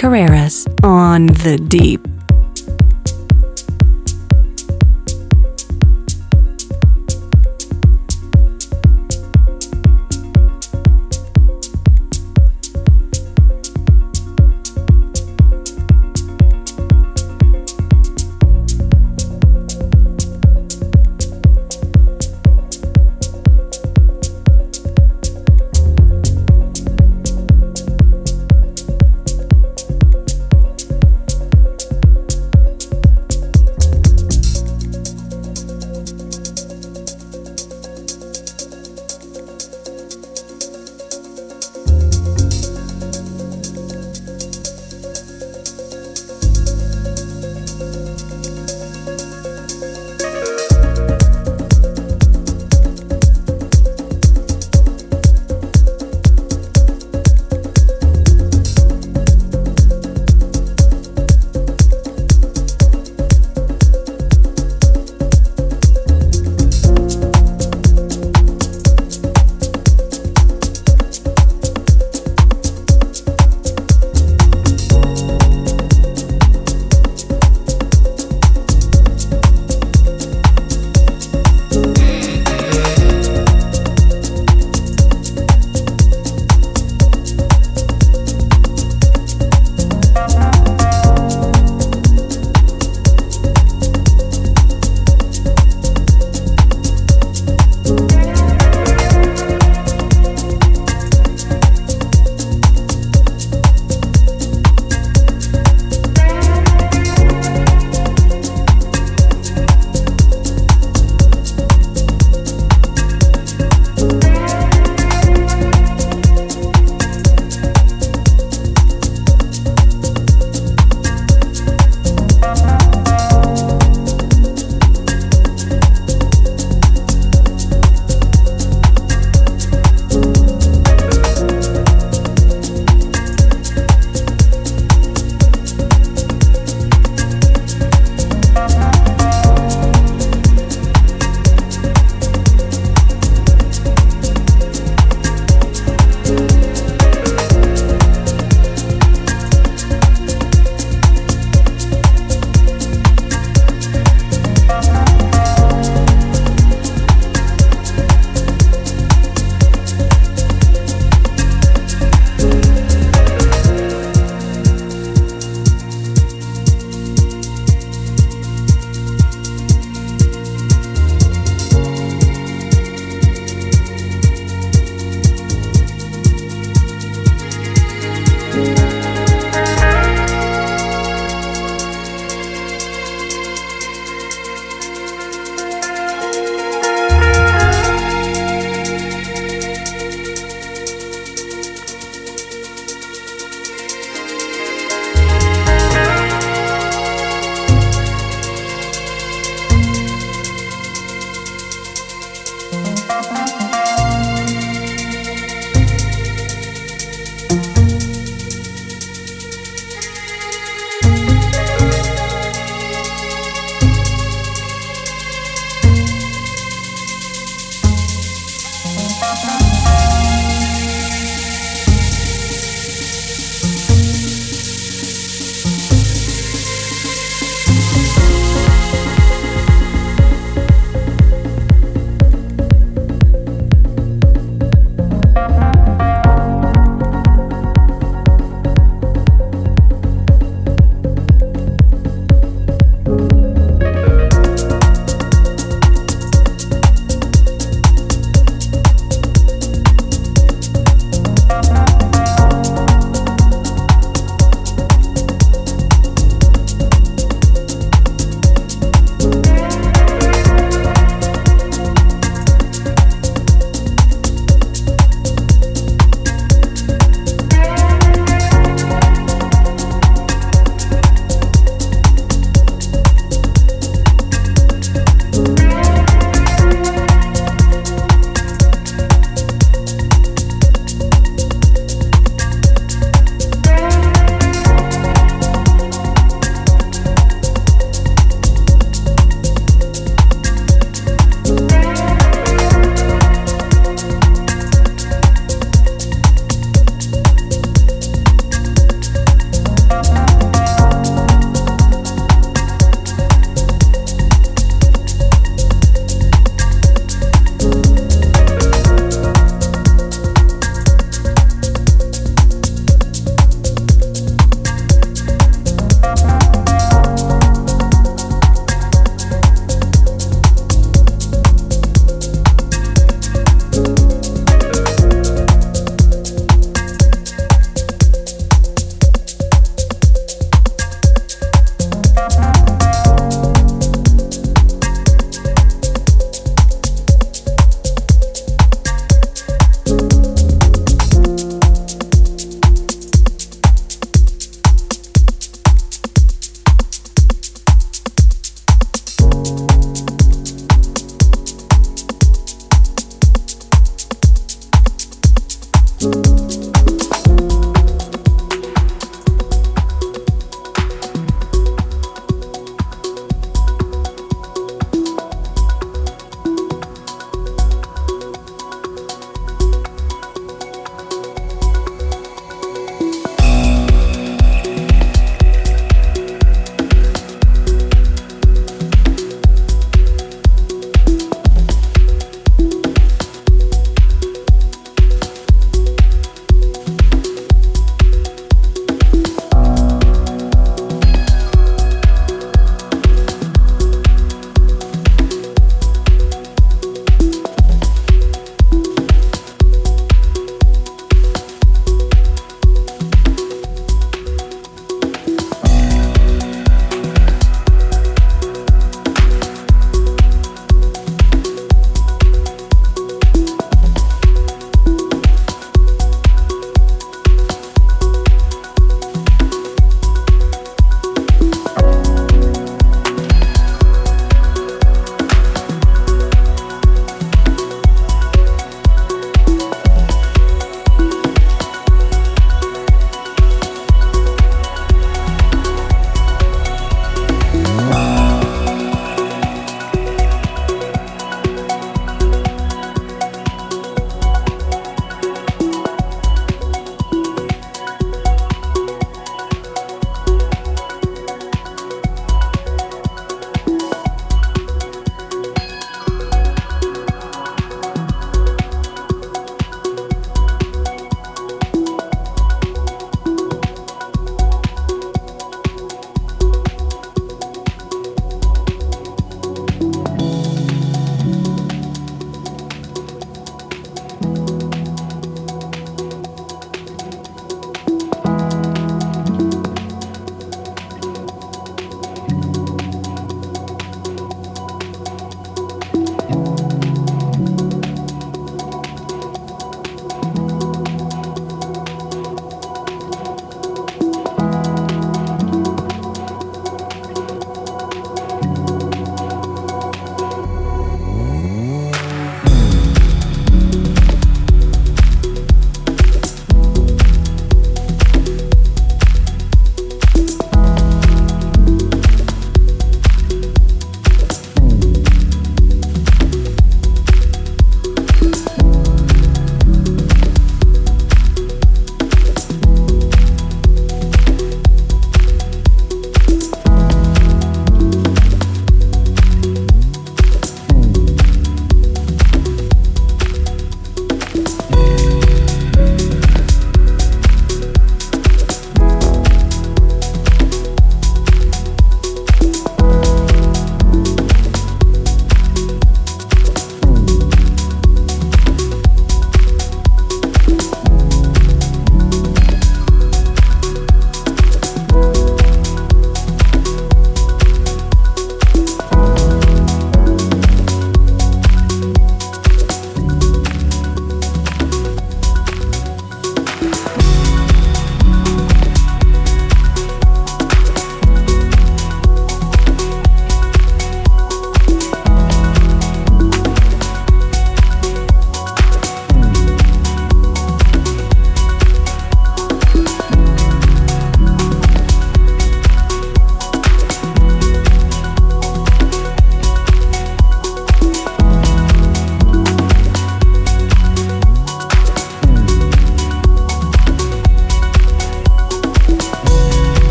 Carreras on the deep.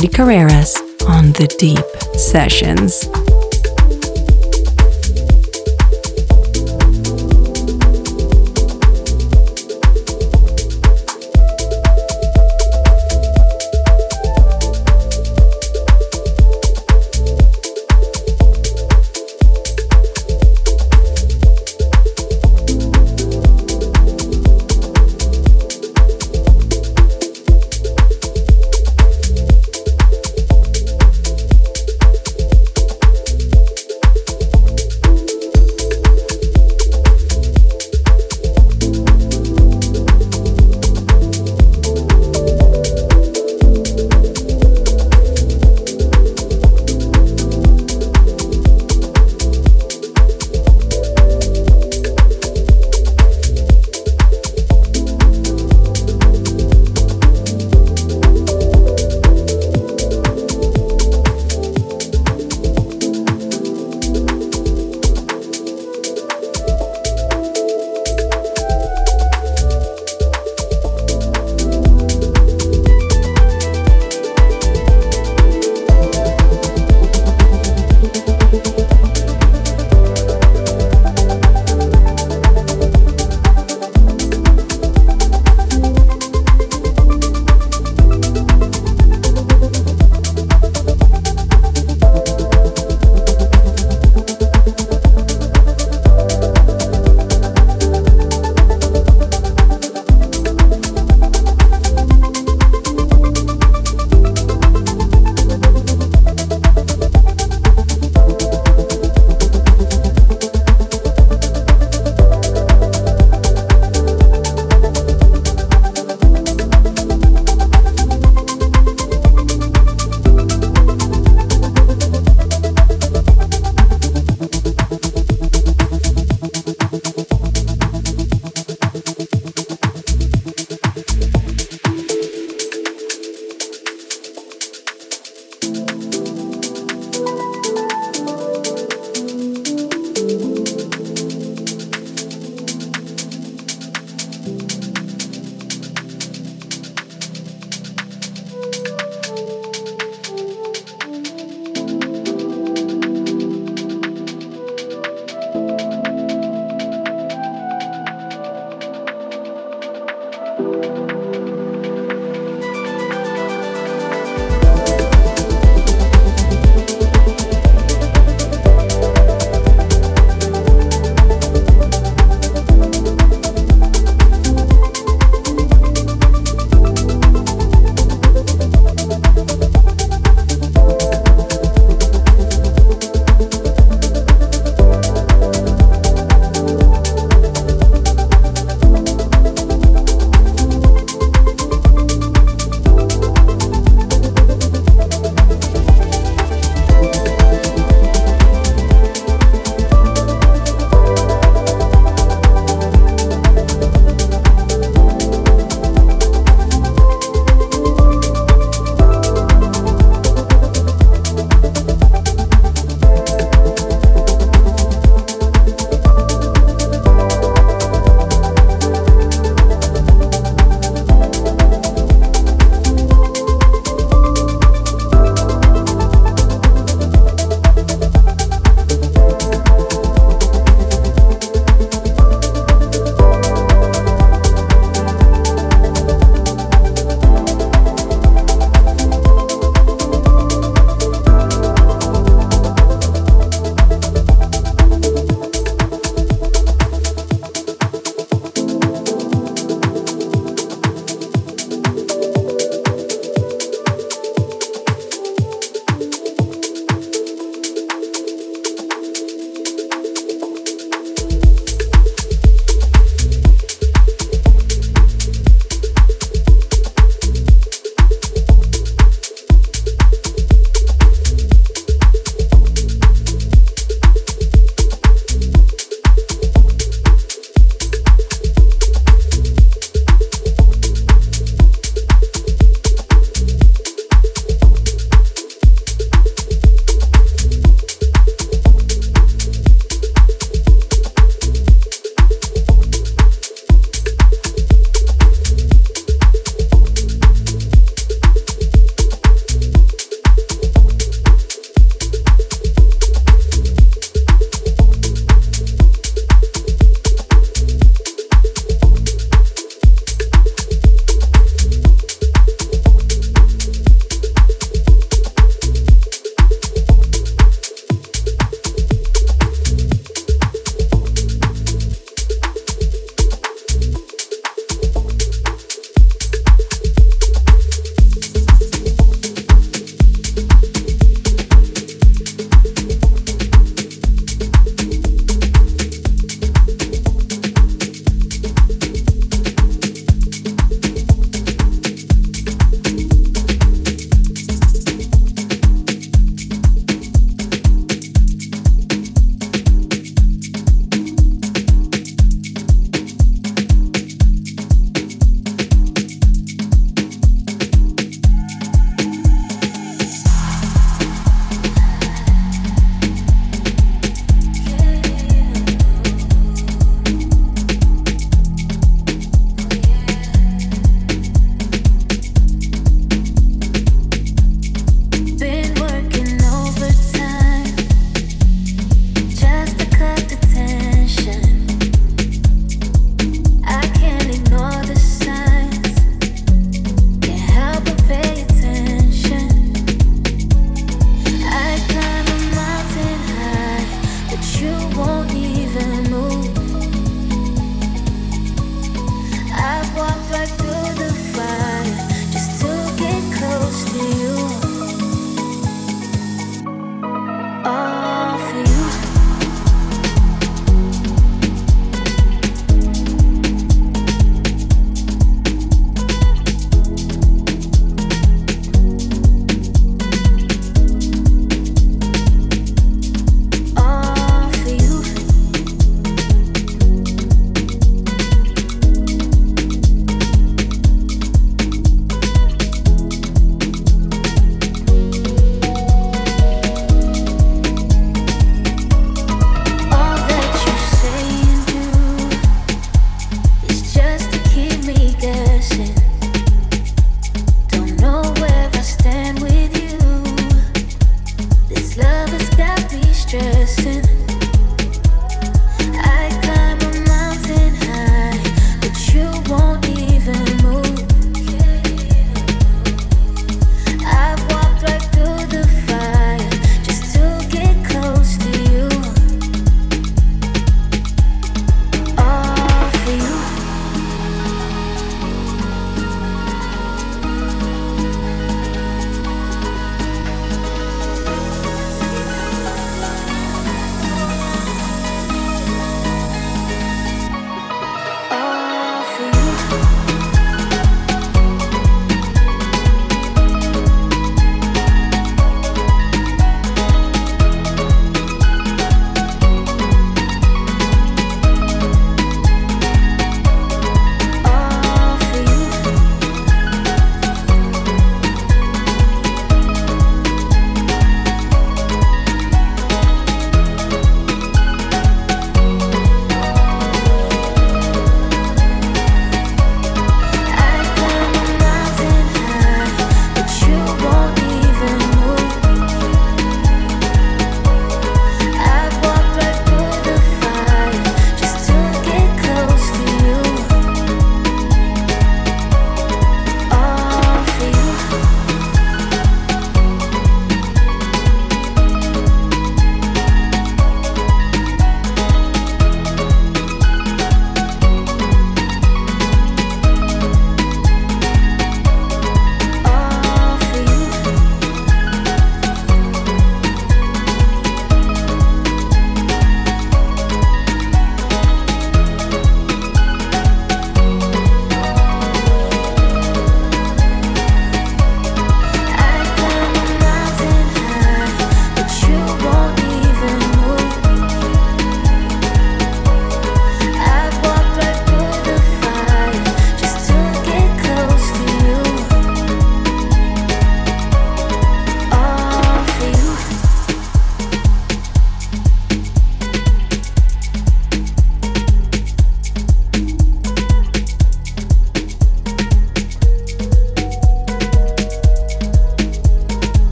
Jordi Carreras on the Deep Sessions.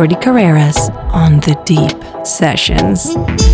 Jordi Carreras on the Deep Sessions.